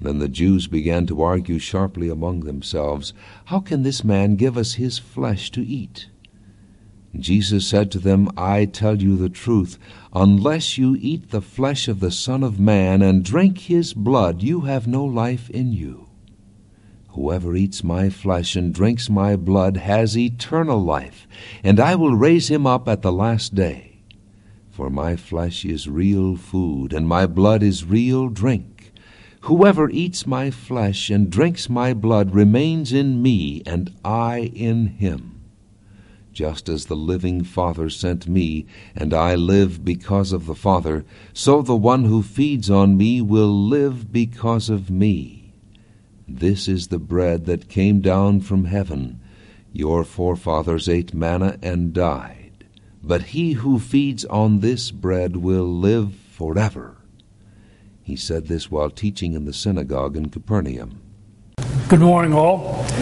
Then the Jews began to argue sharply among themselves, How can this man give us his flesh to eat? Jesus said to them, I tell you the truth, unless you eat the flesh of the Son of Man and drink his blood, you have no life in you. Whoever eats my flesh and drinks my blood has eternal life, and I will raise him up at the last day. For my flesh is real food, and my blood is real drink. Whoever eats my flesh and drinks my blood remains in me, and I in him. Just as the living Father sent me, and I live because of the Father, so the one who feeds on me will live because of me. This is the bread that came down from heaven. Your forefathers ate manna and died. But he who feeds on this bread will live forever. He said this while teaching in the synagogue in Capernaum. Good morning, all.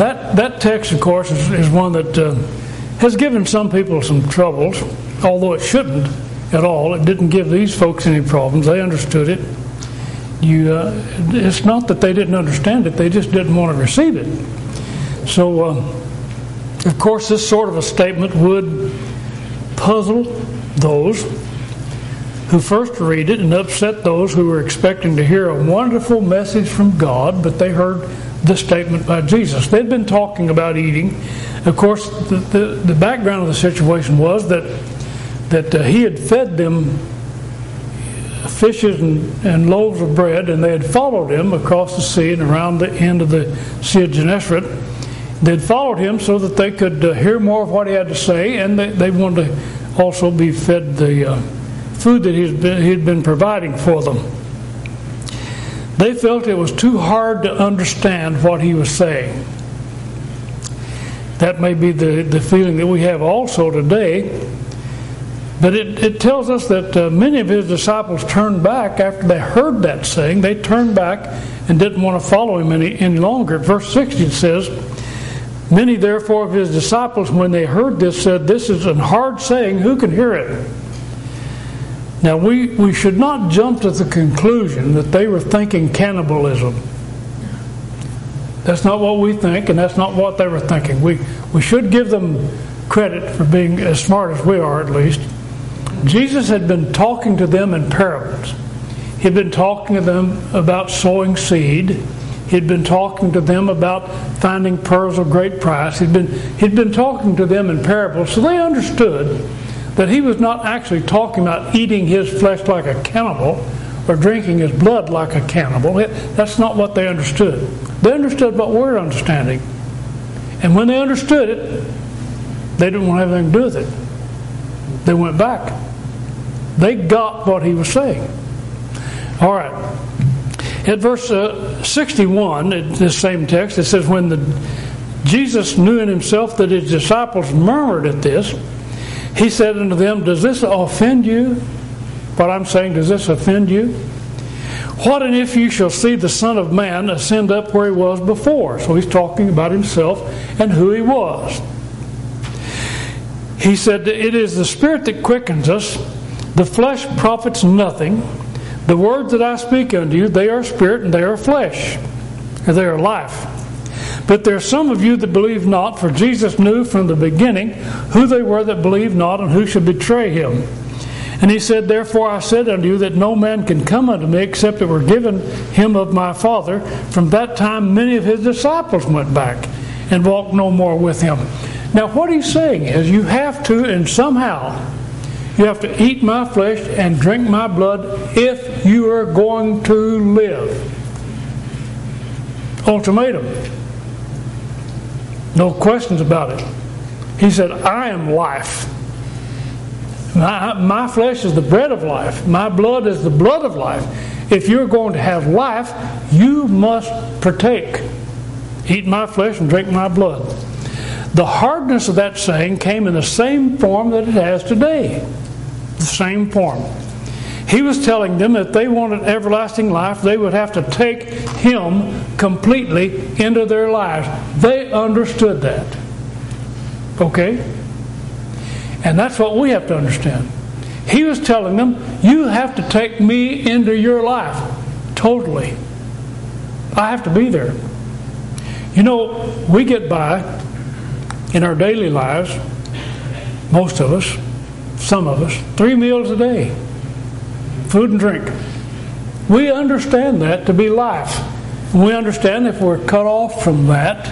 That that text, of course, is, is one that uh, has given some people some troubles, although it shouldn't at all. It didn't give these folks any problems. They understood it. You, uh, it's not that they didn't understand it; they just didn't want to receive it. So, uh, of course, this sort of a statement would puzzle those who first read it and upset those who were expecting to hear a wonderful message from God, but they heard this statement by Jesus. They'd been talking about eating. Of course, the, the, the background of the situation was that, that uh, he had fed them fishes and, and, loaves of bread, and they had followed him across the sea and around the end of the Sea of Gennesaret. They'd followed him so that they could uh, hear more of what he had to say, and they, they wanted to also be fed the. Uh, food that he'd been, he'd been providing for them. They felt it was too hard to understand what he was saying. That may be the, the feeling that we have also today. But it, it tells us that uh, many of his disciples turned back after they heard that saying. They turned back and didn't want to follow him any, any longer. Verse 60 says, Many therefore of his disciples, when they heard this, said, This is a hard saying, who can hear it? Now, we, we should not jump to the conclusion that they were thinking cannibalism. That's not what we think, and that's not what they were thinking. We, we should give them credit for being as smart as we are, at least. Jesus had been talking to them in parables. He'd been talking to them about sowing seed. He'd been talking to them about finding pearls of great price. He'd been, he'd been talking to them in parables, so they understood that he was not actually talking about eating his flesh like a cannibal or drinking his blood like a cannibal. That's not what they understood. They understood what we're understanding. And when they understood it, they didn't want anything to do with it. They went back. They got what he was saying. All right. At verse uh, 61, in this same text, it says, When the, Jesus knew in himself that his disciples murmured at this, he said unto them, Does this offend you? What I'm saying, does this offend you? What and if you shall see the Son of Man ascend up where he was before? So he's talking about himself and who he was. He said, It is the Spirit that quickens us, the flesh profits nothing. The words that I speak unto you, they are spirit and they are flesh, and they are life. But there are some of you that believe not, for Jesus knew from the beginning who they were that believed not and who should betray him. And he said, Therefore I said unto you that no man can come unto me except it were given him of my Father. From that time many of his disciples went back and walked no more with him. Now what he's saying is you have to, and somehow, you have to eat my flesh and drink my blood if you are going to live. Ultimatum. No questions about it. He said, I am life. My, my flesh is the bread of life. My blood is the blood of life. If you're going to have life, you must partake. Eat my flesh and drink my blood. The hardness of that saying came in the same form that it has today. The same form. He was telling them that they wanted everlasting life, they would have to take Him completely into their lives. They understood that. Okay? And that's what we have to understand. He was telling them, You have to take me into your life totally. I have to be there. You know, we get by in our daily lives, most of us, some of us, three meals a day food and drink. We understand that to be life. we understand if we're cut off from that,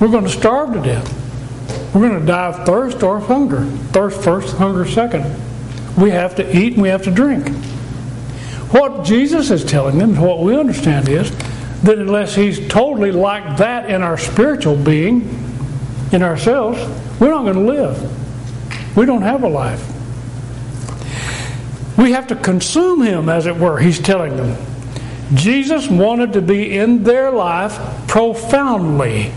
we're going to starve to death. We're going to die of thirst or of hunger. Thirst first, hunger second. We have to eat and we have to drink. What Jesus is telling them, what we understand is that unless He's totally like that in our spiritual being, in ourselves, we're not going to live. We don't have a life. We have to consume Him, as it were, He's telling them. Jesus wanted to be in their life profoundly.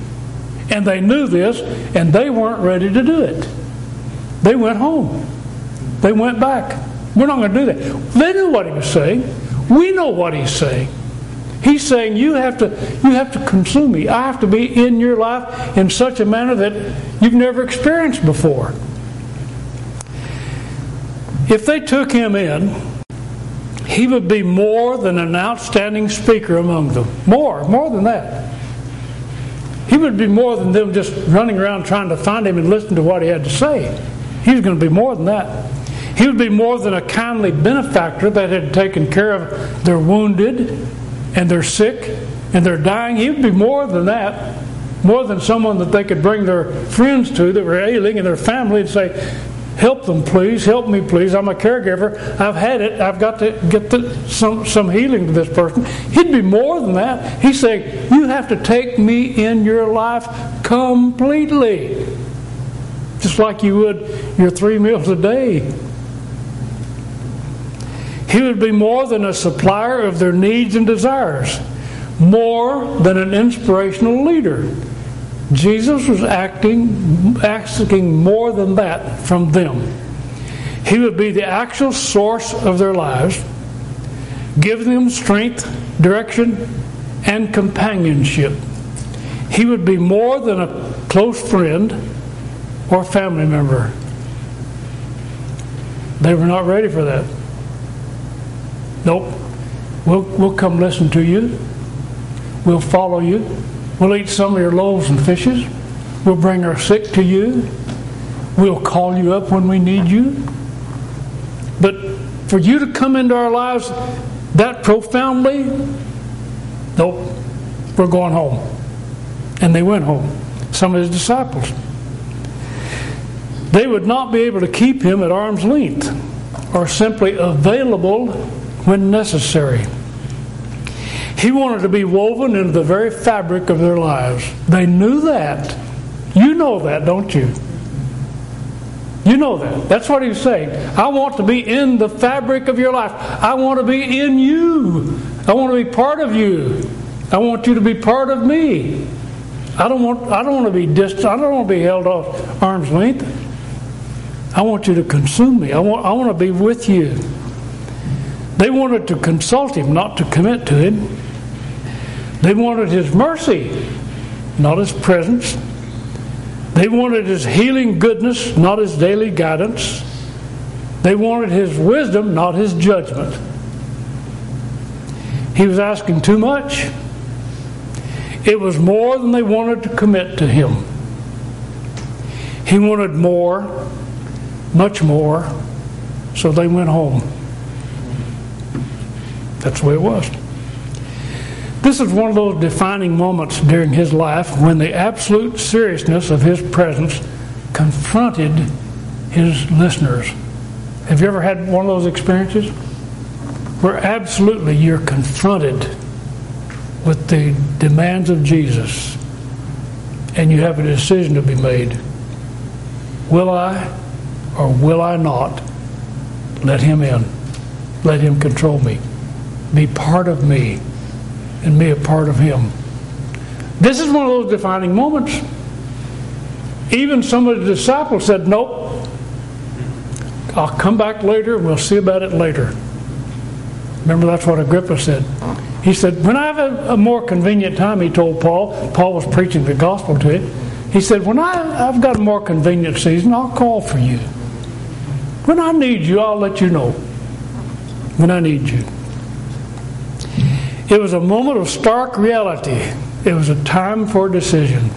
And they knew this, and they weren't ready to do it. They went home. They went back. We're not going to do that. They knew what he was saying. We know what he's saying. He's saying you have to you have to consume me. I have to be in your life in such a manner that you've never experienced before. If they took him in, he would be more than an outstanding speaker among them. More, more than that. He would be more than them just running around trying to find him and listen to what he had to say. He was going to be more than that. He would be more than a kindly benefactor that had taken care of their wounded and they're sick and they're dying, he would be more than that. More than someone that they could bring their friends to that were ailing and their family and say, Help them, please. Help me, please. I'm a caregiver. I've had it. I've got to get the, some, some healing to this person. He'd be more than that. He's saying, You have to take me in your life completely. Just like you would your three meals a day. He would be more than a supplier of their needs and desires, more than an inspirational leader. Jesus was acting, asking more than that from them. He would be the actual source of their lives, giving them strength, direction, and companionship. He would be more than a close friend or family member. They were not ready for that. Nope. We'll, we'll come listen to you. We'll follow you. We'll eat some of your loaves and fishes. We'll bring our sick to you. We'll call you up when we need you. But for you to come into our lives that profoundly, nope, we're going home. And they went home. Some of his disciples. They would not be able to keep him at arm's length or simply available when necessary. He wanted to be woven into the very fabric of their lives. They knew that. You know that, don't you? You know that. That's what he's saying. I want to be in the fabric of your life. I want to be in you. I want to be part of you. I want you to be part of me. I don't want I don't want to be distant. I don't want to be held off arm's length. I want you to consume me. I want I want to be with you. They wanted to consult him, not to commit to him. They wanted his mercy, not his presence. They wanted his healing goodness, not his daily guidance. They wanted his wisdom, not his judgment. He was asking too much. It was more than they wanted to commit to him. He wanted more, much more, so they went home. That's the way it was. This is one of those defining moments during his life when the absolute seriousness of his presence confronted his listeners. Have you ever had one of those experiences? Where absolutely you're confronted with the demands of Jesus and you have a decision to be made. Will I or will I not let him in? Let him control me be part of me and be a part of Him. This is one of those defining moments. Even some of the disciples said, Nope, I'll come back later and we'll see about it later. Remember, that's what Agrippa said. He said, When I have a, a more convenient time, he told Paul, Paul was preaching the gospel to him. He said, When I, I've got a more convenient season, I'll call for you. When I need you, I'll let you know. When I need you. It was a moment of stark reality. It was a time for decision.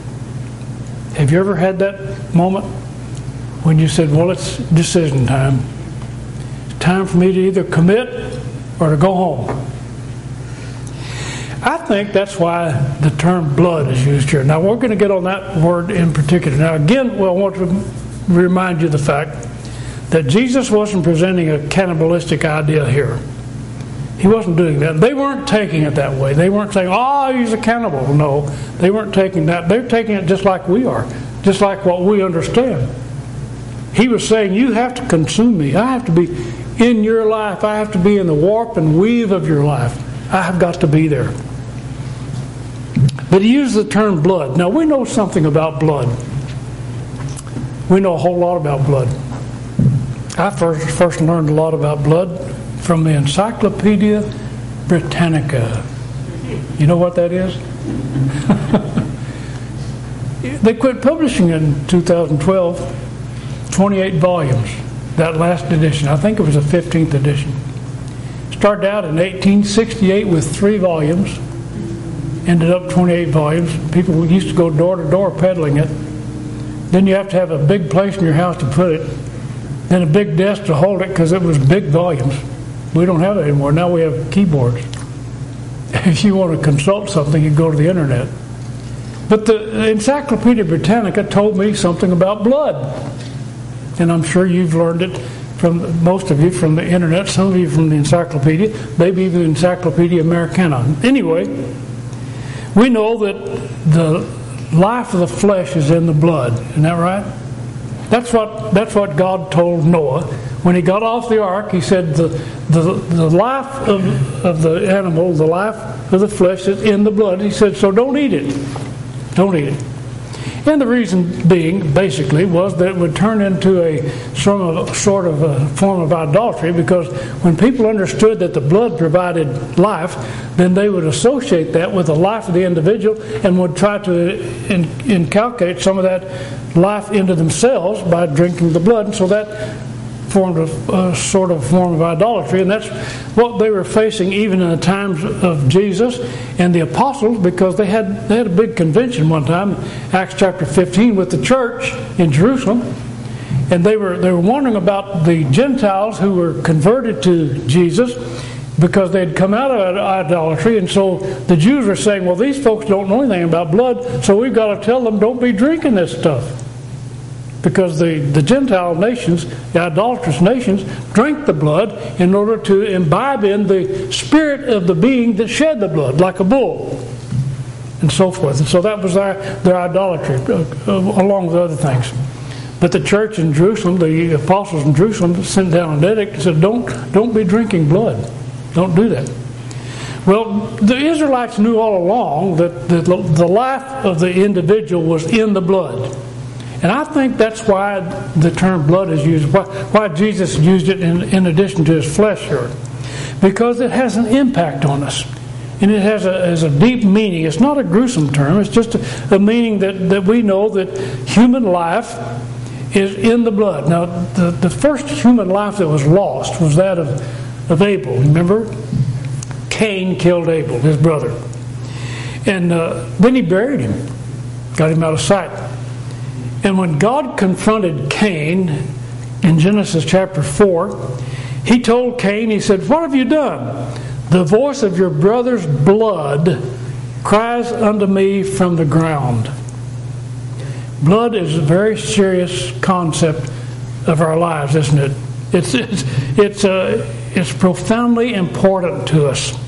Have you ever had that moment when you said, Well, it's decision time? It's time for me to either commit or to go home. I think that's why the term blood is used here. Now, we're going to get on that word in particular. Now, again, well, I want to remind you the fact that Jesus wasn't presenting a cannibalistic idea here. He wasn't doing that. They weren't taking it that way. They weren't saying, oh, he's a cannibal. No, they weren't taking that. They're taking it just like we are, just like what we understand. He was saying, you have to consume me. I have to be in your life. I have to be in the warp and weave of your life. I have got to be there. But he used the term blood. Now, we know something about blood. We know a whole lot about blood. I first, first learned a lot about blood from the Encyclopedia Britannica. You know what that is? they quit publishing in 2012, 28 volumes, that last edition. I think it was the 15th edition. Started out in 1868 with three volumes, ended up 28 volumes. People used to go door to door peddling it. Then you have to have a big place in your house to put it, then a big desk to hold it because it was big volumes. We don't have that anymore. Now we have keyboards. If you want to consult something, you go to the internet. But the Encyclopedia Britannica told me something about blood. And I'm sure you've learned it from most of you from the internet, some of you from the encyclopedia, maybe even the Encyclopedia Americana. Anyway, we know that the life of the flesh is in the blood. Isn't that right? That's what, that's what God told Noah when he got off the ark, he said, The, the, the life of, of the animal, the life of the flesh is in the blood. He said, So don't eat it. Don't eat it. And the reason being, basically, was that it would turn into a sort of, a form of idolatry because when people understood that the blood provided life, then they would associate that with the life of the individual and would try to in, inculcate some of that life into themselves by drinking the blood. And so that formed a, a, sort of form of idolatry, and that's what they were facing even in the times of Jesus and the apostles, because they had they had a big convention one time, Acts chapter 15, with the church in Jerusalem, and they were they were wondering about the Gentiles who were converted to Jesus because they had come out of idolatry, and so the Jews were saying, "Well, these folks don't know anything about blood, so we've got to tell them don't be drinking this stuff." Because the, the Gentile nations, the idolatrous nations, drank the blood in order to imbibe in the spirit of the being that shed the blood, like a bull, and so forth. And so that was their, their idolatry, uh, uh, along with other things. But the church in Jerusalem, the apostles in Jerusalem, sent down an edict and said, "Don't, don't be drinking blood. Don't do that." Well, the Israelites knew all along that the, the life of the individual was in the blood. And I think that's why the term blood is used, why, why Jesus used it in, in addition to his flesh here. Because it has an impact on us. And it has a, has a deep meaning. It's not a gruesome term, it's just a, a meaning that, that we know that human life is in the blood. Now, the, the first human life that was lost was that of, of Abel. Remember? Cain killed Abel, his brother. And uh, then he buried him, got him out of sight. And when God confronted Cain in Genesis chapter 4, he told Cain, he said, What have you done? The voice of your brother's blood cries unto me from the ground. Blood is a very serious concept of our lives, isn't it? It's, it's, it's, uh, it's profoundly important to us.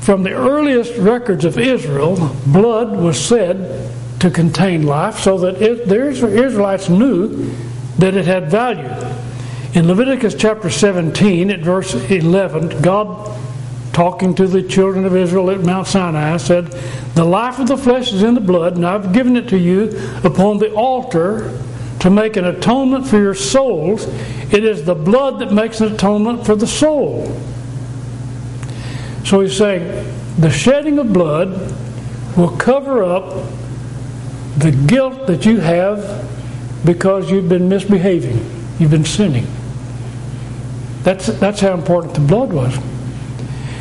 From the earliest records of Israel, blood was said to contain life so that it, the Israelites knew that it had value. In Leviticus chapter 17, at verse 11, God, talking to the children of Israel at Mount Sinai, said, The life of the flesh is in the blood, and I've given it to you upon the altar to make an atonement for your souls. It is the blood that makes an atonement for the soul. So he's saying, the shedding of blood will cover up the guilt that you have because you've been misbehaving, you've been sinning. That's, that's how important the blood was.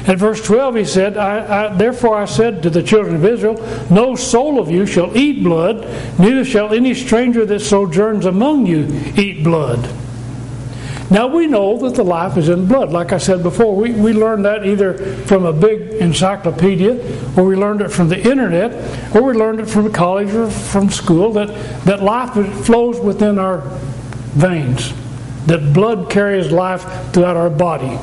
At verse 12, he said, I, I, Therefore I said to the children of Israel, No soul of you shall eat blood, neither shall any stranger that sojourns among you eat blood. Now we know that the life is in blood. Like I said before, we, we learned that either from a big encyclopedia, or we learned it from the internet, or we learned it from college or from school that, that life flows within our veins, that blood carries life throughout our body.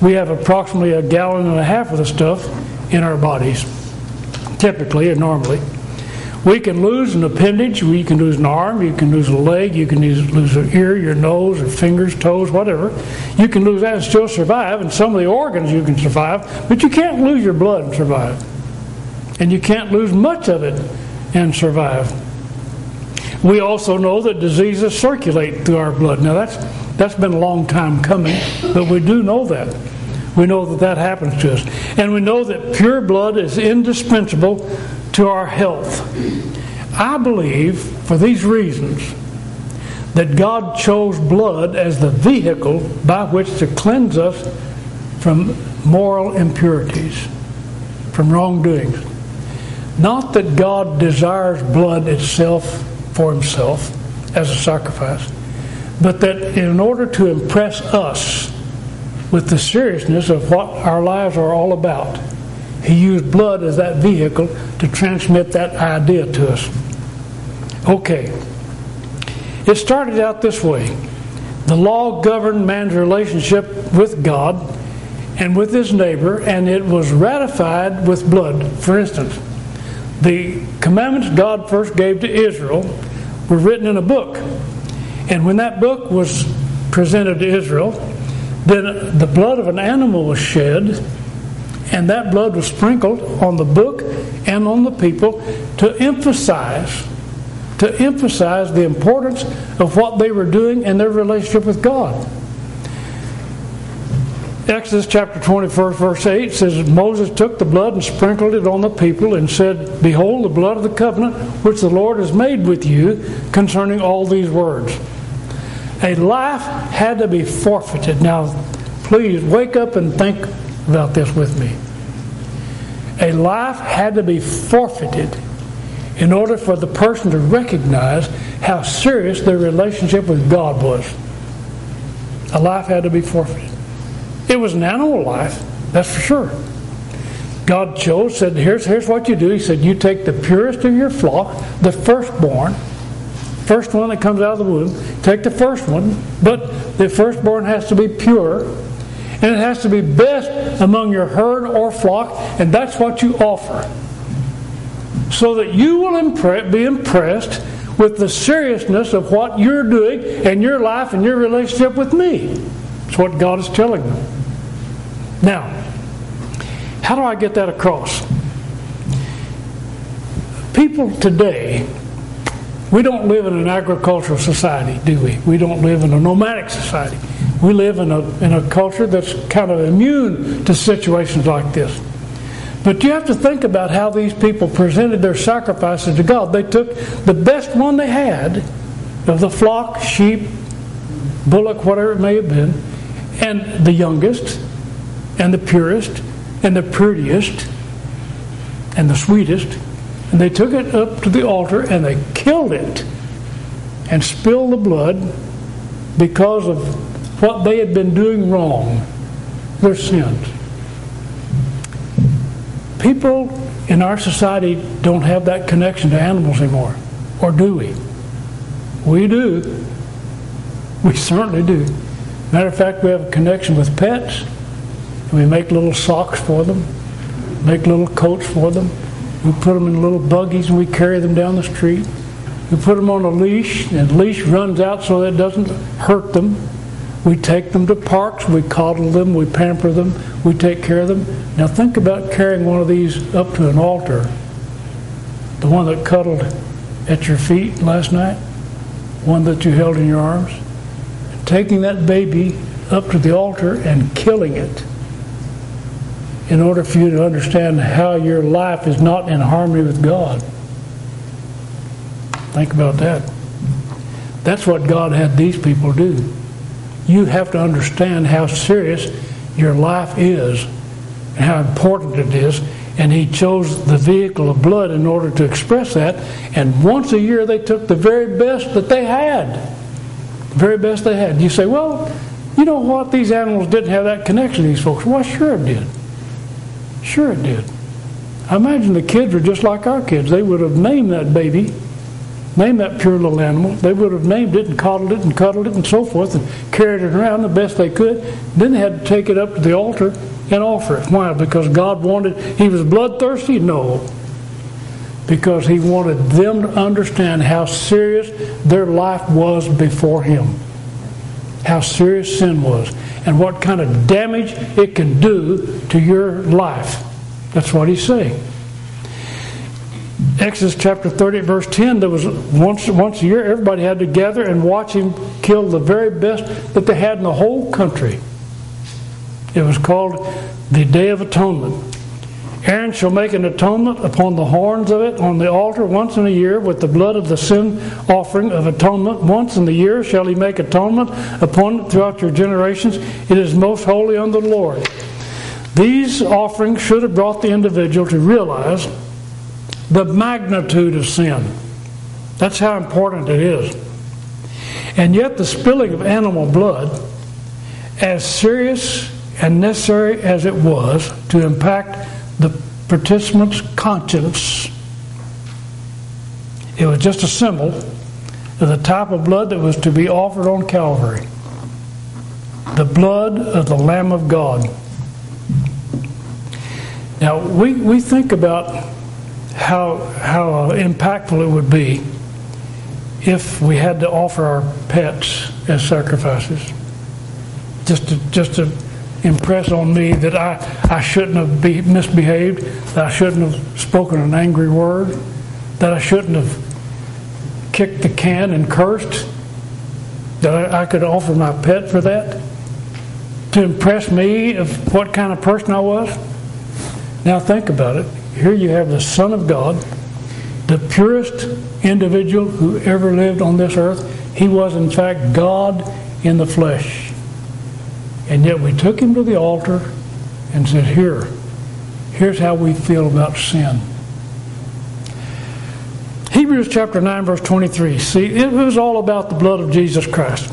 We have approximately a gallon and a half of the stuff in our bodies, typically or normally. We can lose an appendage, we can lose an arm, you can lose a leg, you can lose an ear, your nose, or fingers, toes, whatever. You can lose that and still survive, and some of the organs you can survive, but you can't lose your blood and survive. And you can't lose much of it and survive. We also know that diseases circulate through our blood. Now that's that's been a long time coming, but we do know that. We know that that happens to us. And we know that pure blood is indispensable to our health. I believe, for these reasons, that God chose blood as the vehicle by which to cleanse us from moral impurities, from wrongdoings. Not that God desires blood itself for himself as a sacrifice, but that in order to impress us with the seriousness of what our lives are all about, he used blood as that vehicle to transmit that idea to us. Okay. It started out this way the law governed man's relationship with God and with his neighbor, and it was ratified with blood. For instance, the commandments God first gave to Israel were written in a book. And when that book was presented to Israel, then the blood of an animal was shed and that blood was sprinkled on the book and on the people to emphasize to emphasize the importance of what they were doing and their relationship with God. Exodus chapter 24, verse 8 says, Moses took the blood and sprinkled it on the people and said, Behold, the blood of the covenant which the Lord has made with you concerning all these words. A life had to be forfeited. Now, please wake up and think about this with me. A life had to be forfeited in order for the person to recognize how serious their relationship with God was. A life had to be forfeited. It was an animal life, that's for sure. God chose, said, here's, here's what you do. He said, You take the purest of your flock, the firstborn, first one that comes out of the womb, take the first one, but the firstborn has to be pure and it has to be best among your herd or flock, and that's what you offer. So that you will be impressed with the seriousness of what you're doing and your life and your relationship with me. That's what God is telling them. Now, how do I get that across? People today, we don't live in an agricultural society, do we? We don't live in a nomadic society. We live in a, in a culture that's kind of immune to situations like this. But you have to think about how these people presented their sacrifices to God. They took the best one they had of the flock, sheep, bullock, whatever it may have been, and the youngest, and the purest, and the prettiest, and the sweetest, and they took it up to the altar and they killed it and spilled the blood because of what they had been doing wrong, their sins. People in our society don't have that connection to animals anymore. Or do we? We do. We certainly do. Matter of fact, we have a connection with pets. And we make little socks for them, make little coats for them. We put them in little buggies and we carry them down the street. We put them on a leash, and the leash runs out so that it doesn't hurt them. We take them to parks, we coddle them, we pamper them, we take care of them. Now think about carrying one of these up to an altar. The one that cuddled at your feet last night, one that you held in your arms. Taking that baby up to the altar and killing it in order for you to understand how your life is not in harmony with God. Think about that. That's what God had these people do you have to understand how serious your life is and how important it is. And he chose the vehicle of blood in order to express that. And once a year, they took the very best that they had. The very best they had. You say, well, you know what? These animals didn't have that connection, these folks. Well, sure it did. Sure it did. I imagine the kids were just like our kids. They would have named that baby named that pure little animal. They would have named it and coddled it and cuddled it and so forth and carried it around the best they could. Then they had to take it up to the altar and offer it. Why? Because God wanted, He was bloodthirsty? No. Because He wanted them to understand how serious their life was before Him. How serious sin was. And what kind of damage it can do to your life. That's what He's saying. Exodus chapter 30, verse 10, there was once, once a year, everybody had to gather and watch him kill the very best that they had in the whole country. It was called the Day of Atonement. Aaron shall make an atonement upon the horns of it on the altar once in a year with the blood of the sin offering of atonement. Once in the year shall he make atonement upon it throughout your generations. It is most holy unto the Lord. These offerings should have brought the individual to realize the magnitude of sin. That's how important it is. And yet, the spilling of animal blood, as serious and necessary as it was to impact the participant's conscience, it was just a symbol of the type of blood that was to be offered on Calvary the blood of the Lamb of God. Now, we, we think about how, how impactful it would be if we had to offer our pets as sacrifices. Just to, just to impress on me that I, I shouldn't have be, misbehaved, that I shouldn't have spoken an angry word, that I shouldn't have kicked the can and cursed, that I, I could offer my pet for that, to impress me of what kind of person I was. Now think about it here you have the Son of God, the purest individual who ever lived on this earth. He was, in fact, God in the flesh. And yet we took him to the altar and said, Here, here's how we feel about sin. Hebrews chapter 9, verse 23. See, it was all about the blood of Jesus Christ.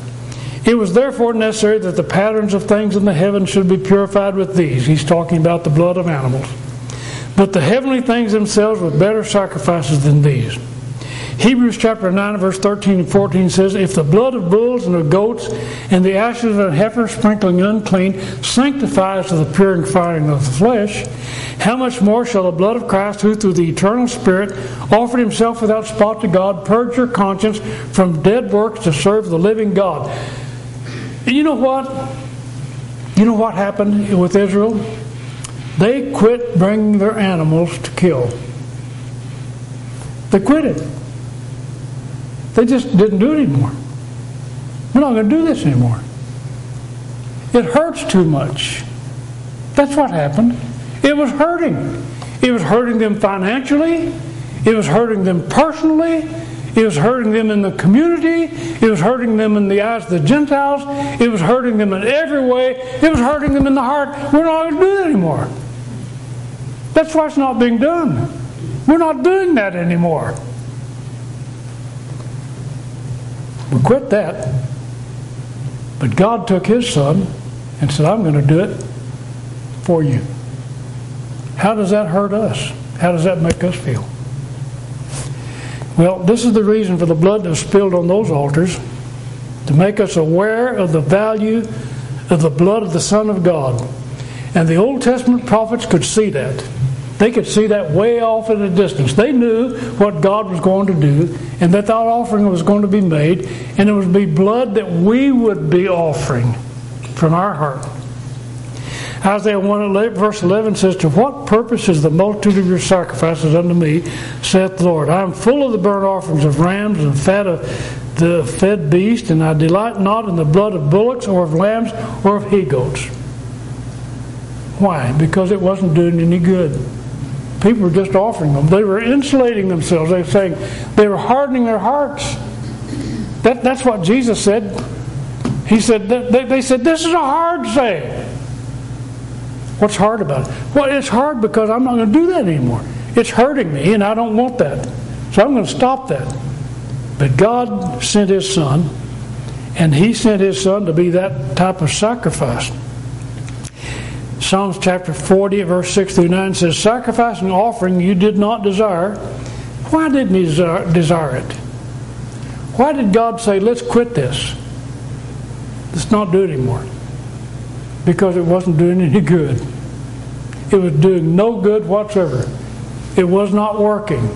It was therefore necessary that the patterns of things in the heavens should be purified with these. He's talking about the blood of animals but the heavenly things themselves were better sacrifices than these. Hebrews chapter 9, verse 13 and 14 says, If the blood of bulls and of goats and the ashes of a heifer sprinkling unclean sanctifies to the purifying of the flesh, how much more shall the blood of Christ, who through the eternal Spirit offered himself without spot to God, purge your conscience from dead works to serve the living God? And you know what? You know what happened with Israel? They quit bringing their animals to kill. They quit it. They just didn't do it anymore. We're not going to do this anymore. It hurts too much. That's what happened. It was hurting. It was hurting them financially. It was hurting them personally. It was hurting them in the community. It was hurting them in the eyes of the Gentiles. It was hurting them in every way. It was hurting them in the heart. We're not going to do that anymore. That's why it's not being done. We're not doing that anymore. We quit that. But God took His Son and said, I'm going to do it for you. How does that hurt us? How does that make us feel? Well, this is the reason for the blood that was spilled on those altars to make us aware of the value of the blood of the Son of God. And the Old Testament prophets could see that. They could see that way off in the distance. They knew what God was going to do and that that offering was going to be made, and it would be blood that we would be offering from our heart. Isaiah 1 verse 11 says, To what purpose is the multitude of your sacrifices unto me, saith the Lord? I am full of the burnt offerings of rams and fat of the fed beast, and I delight not in the blood of bullocks or of lambs or of he goats. Why? Because it wasn't doing any good. People were just offering them. They were insulating themselves. They were saying they were hardening their hearts. That, that's what Jesus said. He said, they, they said, This is a hard saying. What's hard about it? Well, it's hard because I'm not going to do that anymore. It's hurting me, and I don't want that. So I'm going to stop that. But God sent His Son, and He sent His Son to be that type of sacrifice. Psalms chapter 40, verse 6 through 9 says, Sacrifice and offering you did not desire. Why didn't He desire it? Why did God say, let's quit this? Let's not do it anymore. Because it wasn't doing any good. It was doing no good whatsoever. It was not working.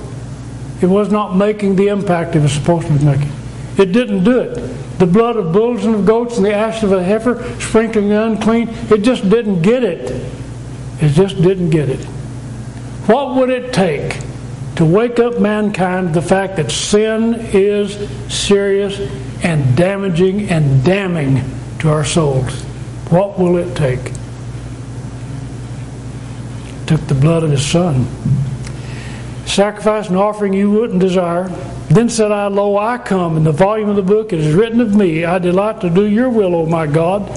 It was not making the impact it was supposed to be making. It didn't do it. The blood of bulls and of goats and the ash of a heifer sprinkling the unclean, it just didn't get it. It just didn't get it. What would it take to wake up mankind to the fact that sin is serious and damaging and damning to our souls. What will it take? It took the blood of his son. Sacrifice and offering you wouldn't desire. Then said I, Lo, I come. In the volume of the book is written of me, I delight to do your will, O my God.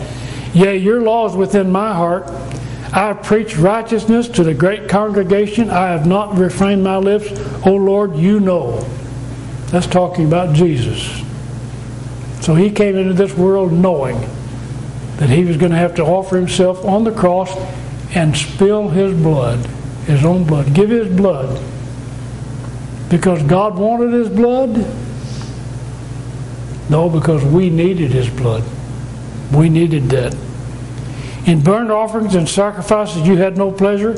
Yea, your law is within my heart. I have preached righteousness to the great congregation. I have not refrained my lips. O Lord, you know. That's talking about Jesus. So he came into this world knowing that he was going to have to offer himself on the cross and spill his blood, his own blood, give his blood. Because God wanted his blood? No, because we needed his blood. We needed that. In burnt offerings and sacrifices you had no pleasure.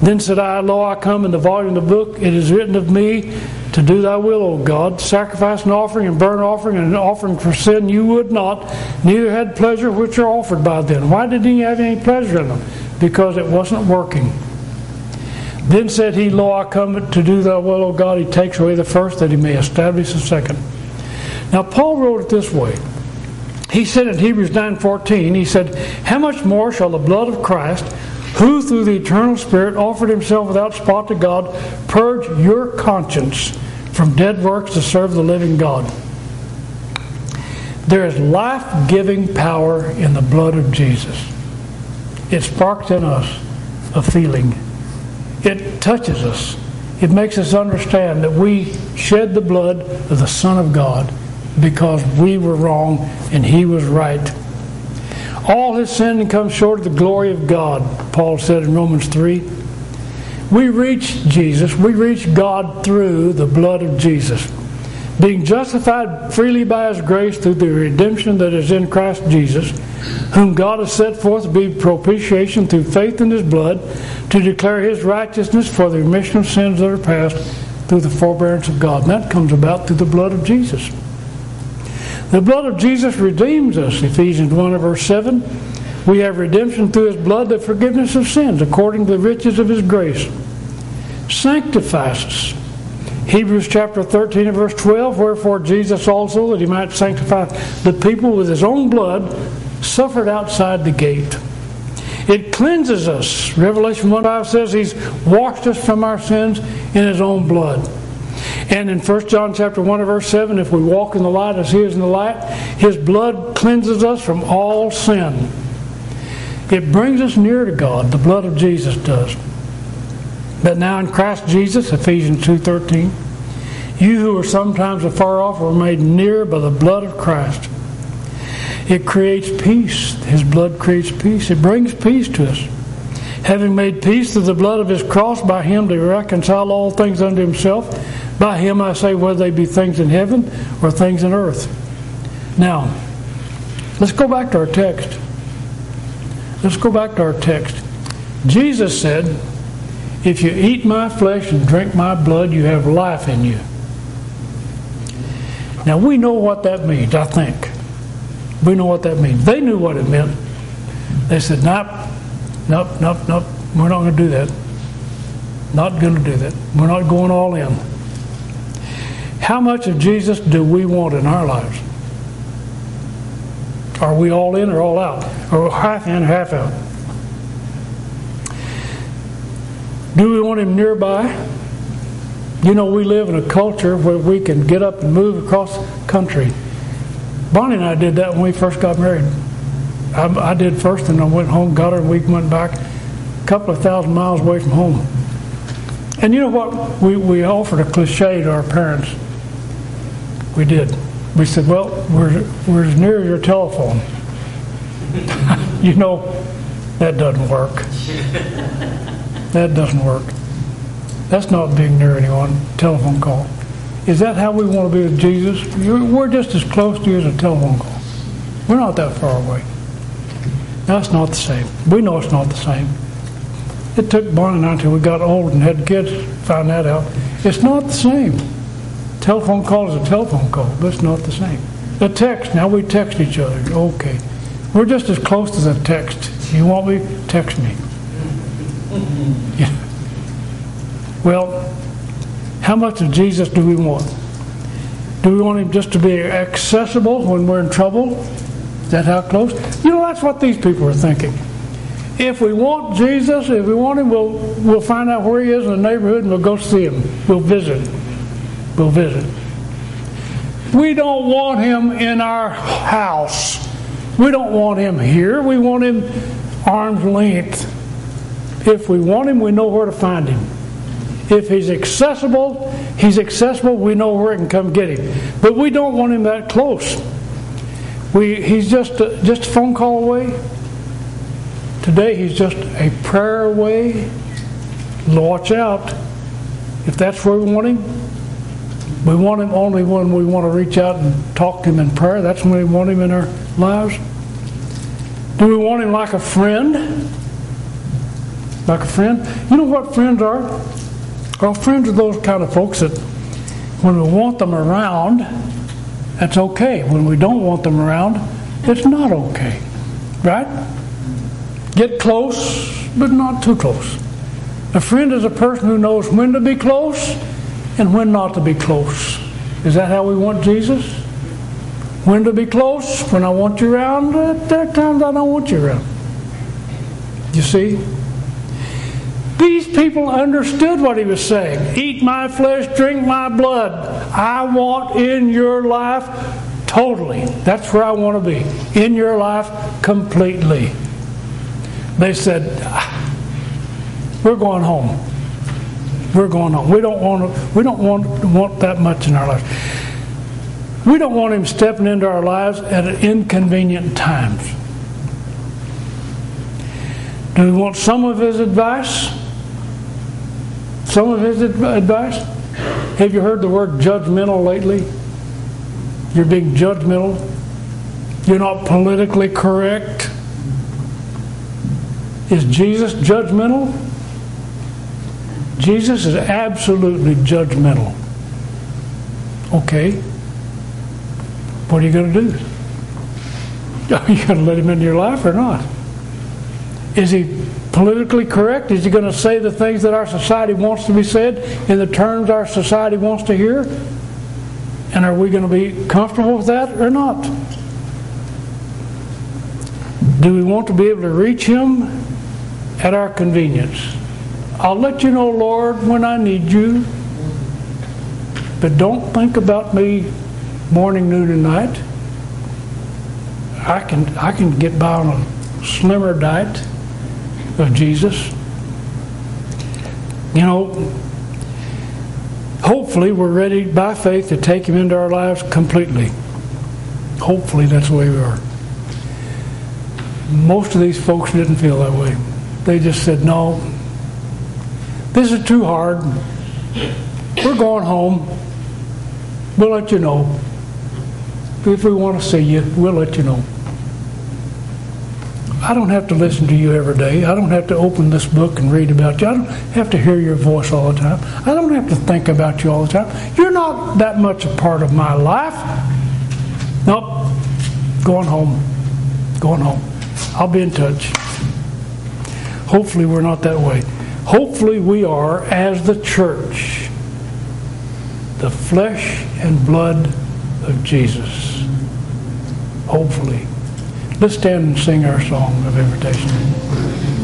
Then said I, Lo, I come in the volume of the book. It is written of me to do thy will, O God. Sacrifice and offering and burnt offering and an offering for sin you would not, neither had pleasure which are offered by them. Why didn't he have any pleasure in them? Because it wasn't working. Then said he, Lo, I come to do thy will, O God. He takes away the first that he may establish the second. Now, Paul wrote it this way he said in Hebrews 9:14, he said, "How much more shall the blood of Christ, who through the eternal Spirit offered himself without spot to God, purge your conscience from dead works to serve the living God?" There is life-giving power in the blood of Jesus. It sparks in us a feeling. It touches us. It makes us understand that we shed the blood of the Son of God because we were wrong and he was right. All his sin comes short of the glory of God, Paul said in Romans 3. We reach Jesus, we reach God through the blood of Jesus. Being justified freely by his grace through the redemption that is in Christ Jesus, whom God has set forth to be propitiation through faith in his blood, to declare his righteousness for the remission of sins that are past through the forbearance of God. And that comes about through the blood of Jesus. The blood of Jesus redeems us, Ephesians 1 verse 7. We have redemption through his blood, the forgiveness of sins, according to the riches of his grace. Sanctifies us. Hebrews chapter 13 and verse 12, wherefore Jesus also, that he might sanctify the people with his own blood, suffered outside the gate. It cleanses us. Revelation 1 5 says he's washed us from our sins in his own blood. And in 1 John chapter 1 verse 7, if we walk in the light as he is in the light, his blood cleanses us from all sin. It brings us near to God, the blood of Jesus does. But now in Christ Jesus, Ephesians 2.13, you who were sometimes afar off were made near by the blood of Christ. It creates peace. His blood creates peace. It brings peace to us. Having made peace through the blood of his cross by him to reconcile all things unto himself, by him I say, whether they be things in heaven or things in earth. Now, let's go back to our text. Let's go back to our text. Jesus said, If you eat my flesh and drink my blood, you have life in you. Now, we know what that means, I think. We know what that means. They knew what it meant. They said, Nope, nope, nope, nope, we're not going to do that. Not going to do that. We're not going all in. How much of Jesus do we want in our lives? Are we all in or all out? Or half in half out? Do we want him nearby? You know, we live in a culture where we can get up and move across country. Bonnie and I did that when we first got married. I, I did first, and I went home, got her, and we went back. A couple of thousand miles away from home. And you know what? We, we offered a cliche to our parents. We did. We said, well, we're, we're as near as your telephone. you know, that doesn't work. That doesn't work. That's not being near anyone. Telephone call. Is that how we want to be with Jesus? We're just as close to you as a telephone call. We're not that far away. That's not the same. We know it's not the same. It took Bonnie and I until we got old and had kids to find that out. It's not the same. Telephone call is a telephone call, but it's not the same. A text, now we text each other. Okay. We're just as close as a text. You want me? Text me. Yeah. Well, how much of Jesus do we want? Do we want him just to be accessible when we're in trouble? Is that how close? You know, that's what these people are thinking. If we want Jesus, if we want him, we'll, we'll find out where he is in the neighborhood and we'll go see him. We'll visit. We'll visit. We don't want him in our house. We don't want him here. We want him arm's length. If we want him, we know where to find him. If he's accessible, he's accessible. We know where we can come get him. But we don't want him that close. We, he's just a, just a phone call away. Today he's just a prayer away. Watch out. If that's where we want him, we want him only when we want to reach out and talk to him in prayer. That's when we want him in our lives. Do we want him like a friend? Like a friend? You know what friends are? Well, friends are those kind of folks that when we want them around, that's okay. When we don't want them around, it's not okay. Right? Get close, but not too close. A friend is a person who knows when to be close and when not to be close. Is that how we want Jesus? When to be close, when I want you around, there are times I don't want you around. You see? These people understood what he was saying. Eat my flesh, drink my blood. I want in your life totally. That's where I want to be. In your life completely. They said, ah, We're going home. We're going home. We don't want to, we don't want, want that much in our life. We don't want him stepping into our lives at inconvenient times. Do we want some of his advice? Some of his advice? Have you heard the word judgmental lately? You're being judgmental. You're not politically correct. Is Jesus judgmental? Jesus is absolutely judgmental. Okay. What are you going to do? Are you going to let him into your life or not? Is he politically correct? Is he going to say the things that our society wants to be said in the terms our society wants to hear? And are we going to be comfortable with that or not? Do we want to be able to reach him at our convenience? I'll let you know, Lord, when I need you. But don't think about me morning, noon, and night. I can I can get by on a slimmer diet of Jesus. You know, hopefully we're ready by faith to take him into our lives completely. Hopefully that's the way we are. Most of these folks didn't feel that way. They just said, no, this is too hard. We're going home. We'll let you know. If we want to see you, we'll let you know. I don't have to listen to you every day. I don't have to open this book and read about you. I don't have to hear your voice all the time. I don't have to think about you all the time. You're not that much a part of my life. Nope. Going home. Going home. I'll be in touch. Hopefully, we're not that way. Hopefully, we are, as the church, the flesh and blood of Jesus. Hopefully. Let's stand and sing our song of invitation.